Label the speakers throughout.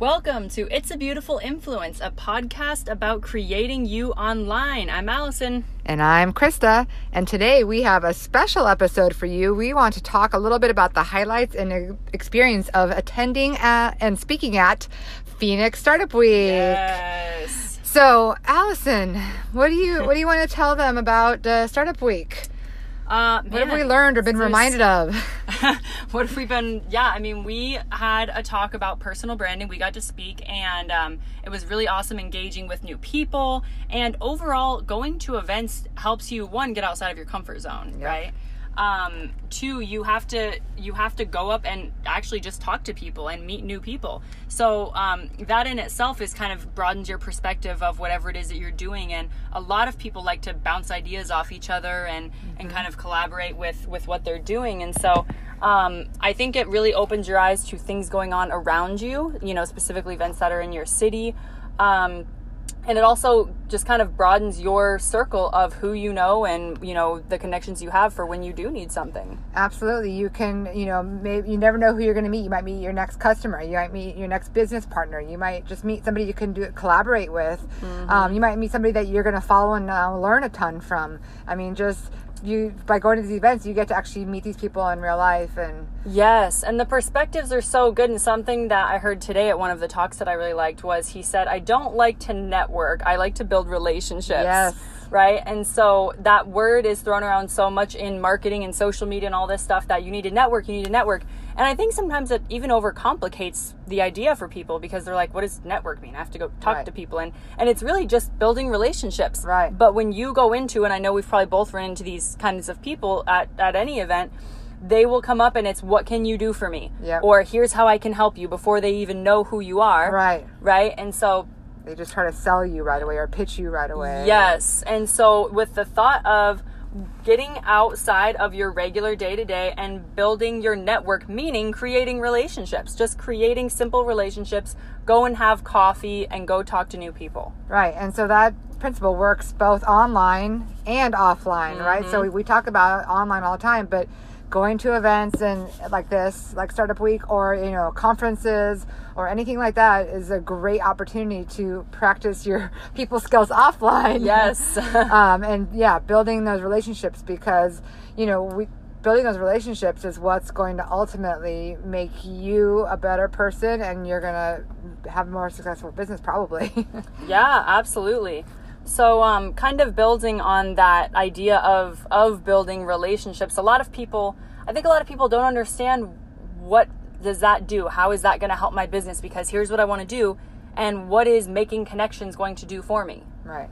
Speaker 1: Welcome to It's a Beautiful Influence, a podcast about creating you online. I'm Allison.
Speaker 2: And I'm Krista. And today we have a special episode for you. We want to talk a little bit about the highlights and experience of attending at and speaking at Phoenix Startup Week.
Speaker 1: Yes.
Speaker 2: So, Allison, what do you what do you want to tell them about uh, Startup Week?
Speaker 1: Uh,
Speaker 2: What have we learned or been
Speaker 1: there's-
Speaker 2: reminded of?
Speaker 1: what have we been? Yeah, I mean, we had a talk about personal branding. We got to speak, and um, it was really awesome engaging with new people. And overall, going to events helps you one get outside of your comfort zone,
Speaker 2: Yeah.
Speaker 1: right? Um, two, you have to you have to go up and actually just talk to people and meet new people. So um, that in itself is kind of broadens your perspective of whatever it is that you're doing. And a lot of people like to bounce ideas off each other and and kind of collaborate with with what they're doing. And so um, I think it really opens your eyes to things going on around you. You know, specifically events that are in your city. Um, and it also just kind of broadens your circle of who you know and you know the connections you have for when you do need something
Speaker 2: Absolutely. You can, you know, maybe you never know who you're going to meet. You might meet your next customer. You might meet your next business partner. You might just meet somebody you can do collaborate with. Um, you might meet somebody that you're going to follow and uh, learn a ton from. I mean, just you by going to these events, you get to actually meet these people in real life. And
Speaker 1: yes and the perspectives are so good and something that i heard today at one of the talks that i really liked was he said i don't like to network i like to build relationships
Speaker 2: Yes.
Speaker 1: right and so that word is thrown around so much in marketing and social media and all this stuff that you need to network you need to network and i think sometimes it even overcomplicates the idea for people because they're like what does network mean i have to go talk
Speaker 2: Right.
Speaker 1: to people and and it's really just building relationships
Speaker 2: Right.
Speaker 1: but when you go into and i know we've probably both run into these kinds of people at at any event they will come up and it's what can you do for me
Speaker 2: Yep.
Speaker 1: or here's how i can help you before they even know who you are
Speaker 2: right,
Speaker 1: right and so
Speaker 2: they just try to sell you right away or pitch you right away.
Speaker 1: Yes. And so, with the thought of getting outside of your regular day to day and building your network, meaning creating relationships, just creating simple relationships, go and have coffee and go talk to new people.
Speaker 2: Right. And so that principle works both online and offline, right? So mm-hmm. we, we talk about online all the time, but going to events and like this, like Startup Week or, you know, conferences or anything like that is a great opportunity to practice your people skills offline.
Speaker 1: Yes.
Speaker 2: um, and yeah, building those relationships because, you know, we, building those relationships is what's going to ultimately make you a better person and you're going to have a more successful business probably.
Speaker 1: Yeah, absolutely. So, um, kind of building on that idea of of building relationships. A lot of people, I think, a lot of people don't understand what does that do. How is that going to help my business? Because here's what I want to do, and what is making connections going to do for me?
Speaker 2: Right.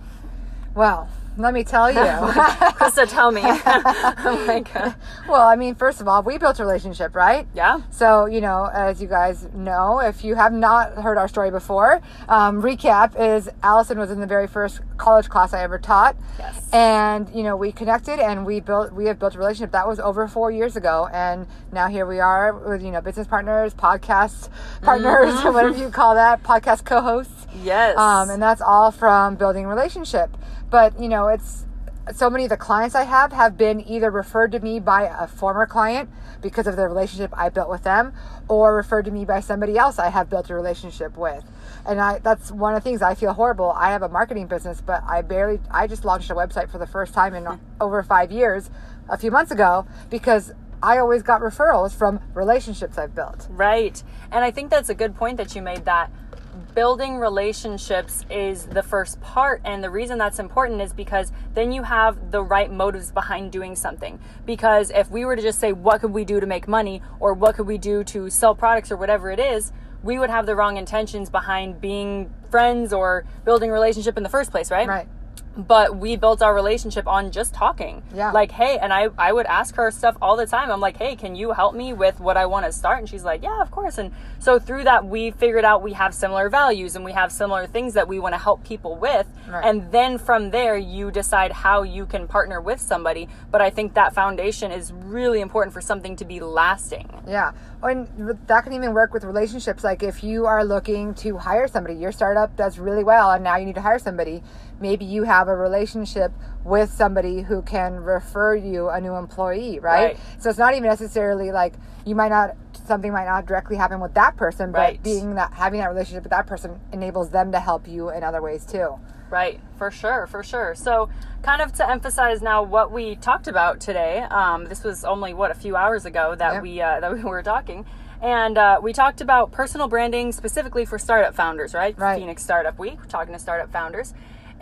Speaker 2: Well, let me tell you.
Speaker 1: Krista, tell me. oh my god.
Speaker 2: well, I mean, first of all, we built a relationship, right?
Speaker 1: Yeah.
Speaker 2: So, you know, as you guys know, if you have not heard our story before, um, recap is Allison was in the very first college class I ever taught.
Speaker 1: Yes.
Speaker 2: And, you know, we connected and we built, we have built a relationship. That was over four years ago. And now here we are with, you know, business partners, podcast partners, whatever you call that, podcast co hosts.
Speaker 1: Yes.
Speaker 2: Um, and that's all from building relationship. But, you know, it's so many of the clients I have have been either referred to me by a former client because of the relationship I built with them or referred to me by somebody else I have built a relationship with. And I that's one of the things I feel horrible. I have a marketing business, but I barely I just launched a website for the first time in hmm. over 5 years a few months ago because I always got referrals from relationships I've built.
Speaker 1: Right. And I think that's a good point that you made that building relationships is the first part. And the reason that's important is because then you have the right motives behind doing something. Because if we were to just say, what could we do to make money or what could we do to sell products or whatever it is, we would have the wrong intentions behind being friends or building a relationship in the first place, right?
Speaker 2: Right.
Speaker 1: But we built our relationship on just talking.
Speaker 2: Yeah.
Speaker 1: Like, hey, and I, I would ask her stuff all the time. I'm like, hey, can you help me with what I want to start? And she's like, yeah, of course. And so through that, we figured out we have similar values and we have similar things that we want to help people with.
Speaker 2: Right.
Speaker 1: And then from there, you decide how you can partner with somebody. But I think that foundation is really important for something to be lasting.
Speaker 2: Yeah. And that can even work with relationships. Like if you are looking to hire somebody, your startup does really well and now you need to hire somebody. Maybe you have a relationship with somebody who can refer you a new employee, right?
Speaker 1: Right.
Speaker 2: So it's not even necessarily like you might not something might not directly happen with that person, but
Speaker 1: Right.
Speaker 2: being that having that relationship with that person enables them to help you in other ways too.
Speaker 1: Right, for sure, for sure. So, kind of to emphasize now what we talked about today. Um, this was only what a few hours ago that
Speaker 2: Yep.
Speaker 1: we uh, that we were talking, and uh, we talked about personal branding specifically for startup founders. Right,
Speaker 2: Right.
Speaker 1: Phoenix Startup Week. We're talking to startup founders,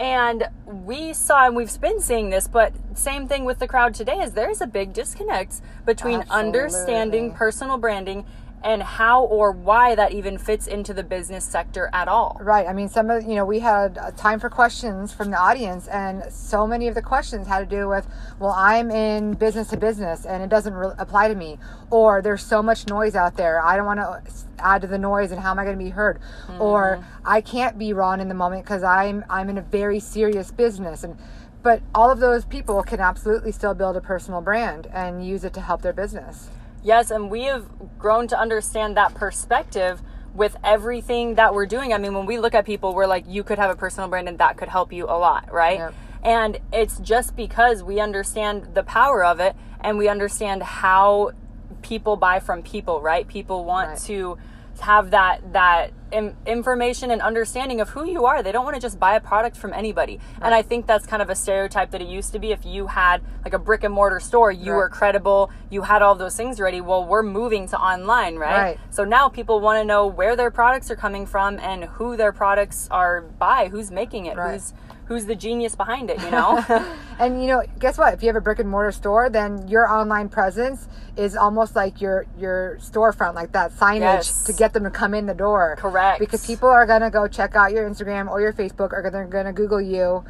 Speaker 1: and we saw and we've been seeing this, but same thing with the crowd today is there is a big disconnect between understanding personal branding and how or why that even fits into the business sector at all.
Speaker 2: Right. I mean, some of you know we had time for questions from the audience, and so many of the questions had to do with, well, I'm in business to business, and it doesn't re- apply to me, or there's so much noise out there, I don't want to add to the noise, and how am I going to be heard, or mm-hmm. I can't be raw in the moment because I'm I'm in a very serious business, and but all of those people can absolutely still build a personal brand and use it to help their business.
Speaker 1: Yes, and we have grown to understand that perspective with everything that we're doing. I mean, when we look at people, we're like, you could have a personal brand and that could help you a lot, right?
Speaker 2: Yep.
Speaker 1: And it's just because we understand the power of it and we understand how people buy from people, right? People want
Speaker 2: Right.
Speaker 1: to have that that Im- information and understanding of who you are. They don't want to just buy a product from anybody. And I think that's kind of a stereotype that it used to be. If you had like a brick and mortar store, you
Speaker 2: Right.
Speaker 1: were credible, you had all those things ready. Well, we're moving to online, right?
Speaker 2: Right.
Speaker 1: So now people want to know where their products are coming from and who their products are by, who's making it,
Speaker 2: Right.
Speaker 1: who's who's the genius behind it, you know?
Speaker 2: And you know, guess what? If you have a brick and mortar store, then your online presence is almost like your your storefront, like that signage
Speaker 1: Yes.
Speaker 2: to get them to come in the door.
Speaker 1: Correct.
Speaker 2: Because people are gonna go check out your Instagram or your Facebook, or they're gonna Google you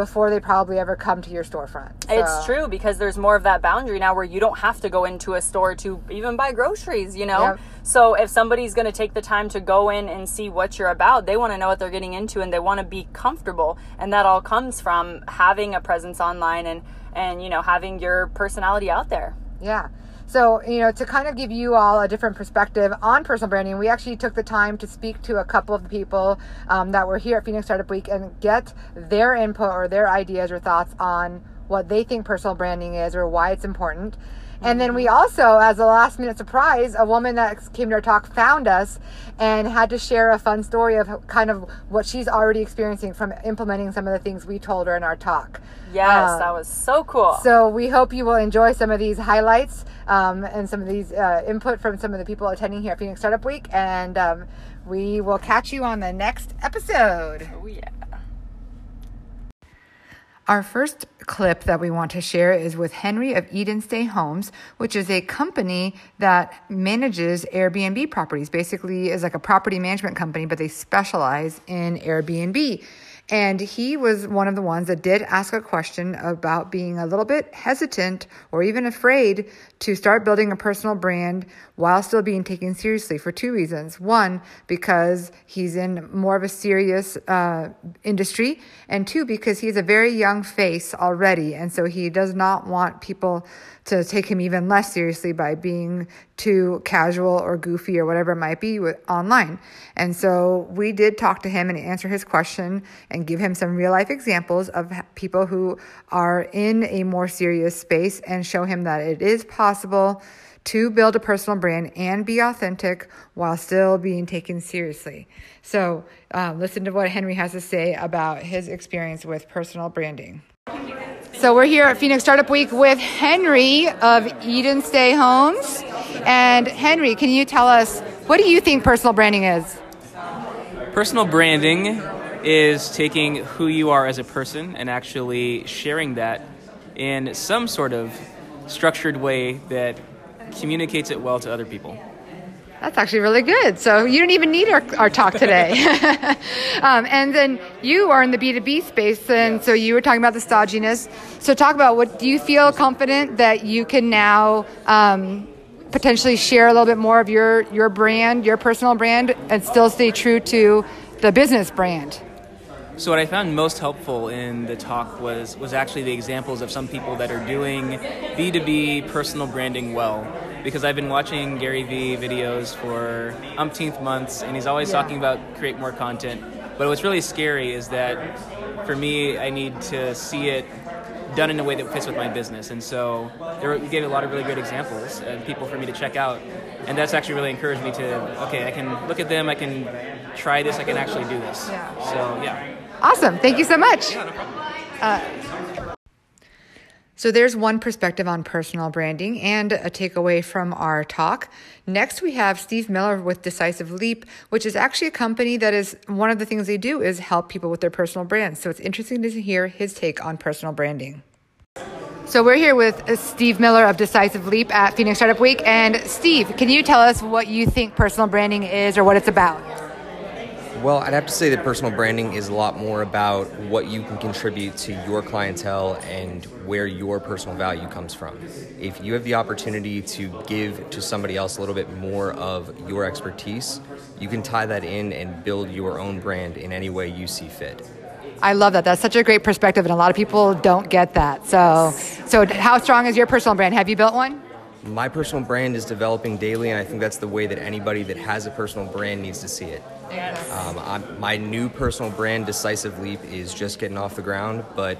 Speaker 2: before they probably ever come to your storefront.
Speaker 1: It's true because there's more of that boundary now where you don't have to go into a store to even buy groceries, you know?
Speaker 2: Yep.
Speaker 1: So if somebody's going to take the time to go in and see what you're about, they want to know what they're getting into and they want to be comfortable. And that all comes from having a presence online and and you know, having your personality out there.
Speaker 2: Yeah. So, you know, to kind of give you all a different perspective on personal branding, we actually took the time to speak to a couple of the people um, that were here at Phoenix Startup Week and get their input or their ideas or thoughts on what they think personal branding is or why it's important. And then we also, as a last minute surprise, a woman that came to our talk found us and had to share a fun story of kind of what she's already experiencing from implementing some of the things we told her in our talk.
Speaker 1: Yes,
Speaker 2: Um,
Speaker 1: that was so cool.
Speaker 2: so we hope you will enjoy some of these highlights um, and some of these uh, input from some of the people attending here at Phoenix Startup Week. And um, we will catch you on the next episode.
Speaker 1: oh yeah.
Speaker 2: Our first clip that we want to share is with Henry of Eden Stay Homes, which is a company that manages Airbnb properties. Basically, is like a property management company, but they specialize in Airbnb. And he was one of the ones that did ask a question about being a little bit hesitant or even afraid to start building a personal brand while still being taken seriously for two reasons. One, because he's in more of a serious uh, industry, and two, because he's a very young face already. And so he does not want people to take him even less seriously by being too casual or goofy or whatever it might be with, online. And so we did talk to him and answer his question and give him some real life examples of people who are in a more serious space and show him that it is possible to build a personal brand and be authentic while still being taken seriously. So, um, listen to what Henry has to say about his experience with personal branding. So we're here at Phoenix Startup Week with Henry of Eden Stay Homes. And Henry, can you tell us what do you think personal branding is?
Speaker 3: Personal branding is taking who you are as a person and actually sharing that in some sort of structured way that communicates it well to other people.
Speaker 2: That's actually really good. So you don't even need our, our talk today. um, and then you are in the B2B space, and so you were talking about the stodginess. So talk about what do you feel confident that you can now um, potentially share a little bit more of your, your brand, your personal brand, and still stay true to the business brand?
Speaker 3: So what I found most helpful in the talk was was actually the examples of some people that are doing B2B personal branding well. Because I've been watching Gary Vee videos for umpteenth months and he's always
Speaker 2: Yeah.
Speaker 3: talking about create more content. But what's really scary is that for me I need to see it done in a way that fits with my business. And so there we gave a lot of really great examples and people for me to check out. And that's actually really encouraged me to, okay, I can look at them, I can try this, I can actually do this.
Speaker 2: Yeah.
Speaker 3: So, yeah.
Speaker 2: Awesome. Thank you so much.
Speaker 3: Yeah, no problem.
Speaker 2: So there's one perspective on personal branding and a takeaway from our talk. Next, we have Steve Miller with Decisive Leap, which is actually a company that is one of the things they do is help people with their personal brands. So it's interesting to hear his take on personal branding. So we're here with uh, Steve Miller of Decisive Leap at Phoenix Startup Week. And Steve, can you tell us what you think personal branding is or what it's about?
Speaker 4: Well, I'd have to say that personal branding is a lot more about what you can contribute to your clientele and where your personal value comes from. If you have the opportunity to give to somebody else a little bit more of your expertise, you can tie that in and build your own brand in any way you see fit.
Speaker 2: I love that. That's such a great perspective, and a lot of people don't get that. So, so how strong is your personal brand? Have you built one?
Speaker 4: My personal brand is developing daily, and I think that's the way that anybody that has a personal brand needs to see it.
Speaker 1: Yes.
Speaker 4: Um, I'm, my new personal brand, Decisive Leap, is just getting off the ground, but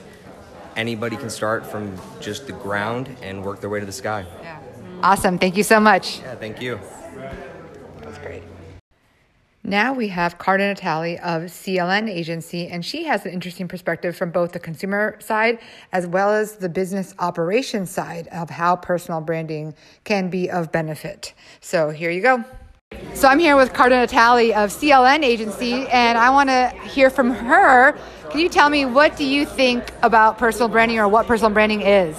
Speaker 4: anybody can start from just the ground and work their way to the sky.
Speaker 2: Awesome. Thank you so much.
Speaker 4: Yeah, thank you.
Speaker 2: That's great. Now we have Carta Natali of CLN Agency, and she has an interesting perspective from both the consumer side as well as the business operations side of how personal branding can be of benefit. So here you go. So I'm here with Carta Natali of CLN Agency, and I want to hear from her. Can you tell me what do you think about personal branding or what personal branding is?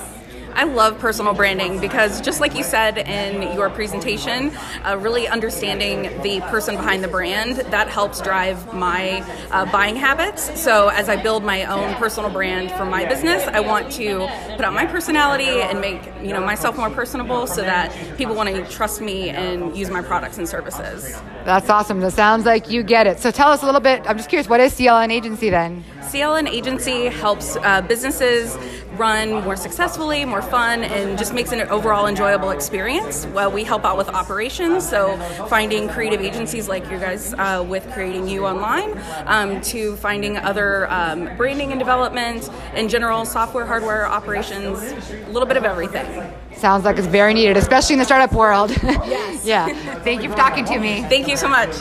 Speaker 5: I love personal branding because, just like you said in your presentation, uh, really understanding the person behind the brand that helps drive my uh, buying habits. So, as I build my own personal brand for my business, I want to put out my personality and make you know myself more personable, so that people want to trust me and use my products and services.
Speaker 2: That's awesome. That sounds like you get it. So tell us a little bit. I'm just curious, what is CLN Agency then?
Speaker 5: CLN Agency helps uh, businesses run more successfully, more fun, and just makes an overall enjoyable experience. Well, we help out with operations, so finding creative agencies like you guys uh, with creating you online, um, to finding other um, branding and development, in general, software, hardware, operations, a little bit of everything.
Speaker 2: Sounds like it's very needed, especially in the startup world. Yes. yeah. Thank you for talking to me.
Speaker 5: Thank you so much.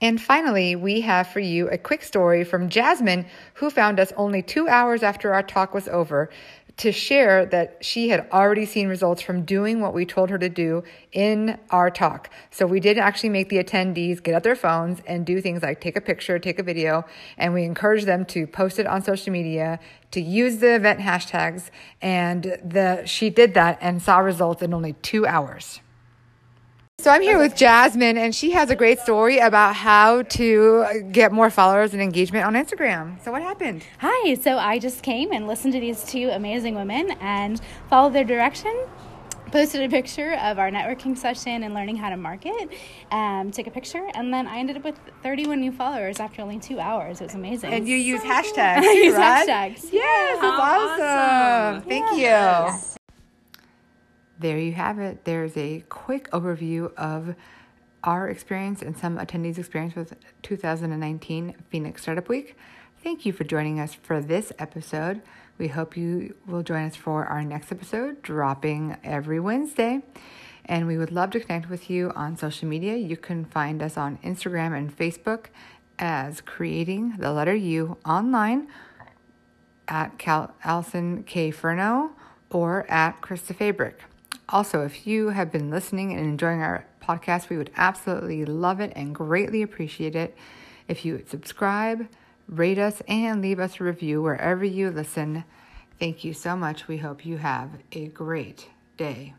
Speaker 2: And finally, we have for you a quick story from Jasmine, who found us only two hours after our talk was over to share that she had already seen results from doing what we told her to do in our talk. So we did actually make the attendees get out their phones and do things like take a picture, take a video, and we encouraged them to post it on social media, to use the event hashtags, and the she did that and saw results in only two hours. So I'm here with Jasmine, and she has a great story about how to get more followers and engagement on Instagram. So what happened?
Speaker 6: Hi, so I just came and listened to these two amazing women and followed their direction. Posted a picture of our networking session and learning how to market. Um, took a picture, and then I ended up with 31 new followers after only two hours. It was amazing.
Speaker 2: And you use hashtags.
Speaker 6: I use
Speaker 2: right?
Speaker 6: hashtags.
Speaker 2: Yes, that's awesome. Thank you. There you have it. There's a quick overview of our experience and some attendees' experience with 2019 Phoenix Startup Week. Thank you for joining us for this episode. We hope you will join us for our next episode, dropping every Wednesday. And we would love to connect with you on social media. You can find us on Instagram and Facebook as Creating the Letter U online at Cal- Allison K. Furno or at Krista Fabric. Also, if you have been listening and enjoying our podcast, we would absolutely love it and greatly appreciate it if you would subscribe, rate us, and leave us a review wherever you listen. Thank you so much. We hope you have a great day.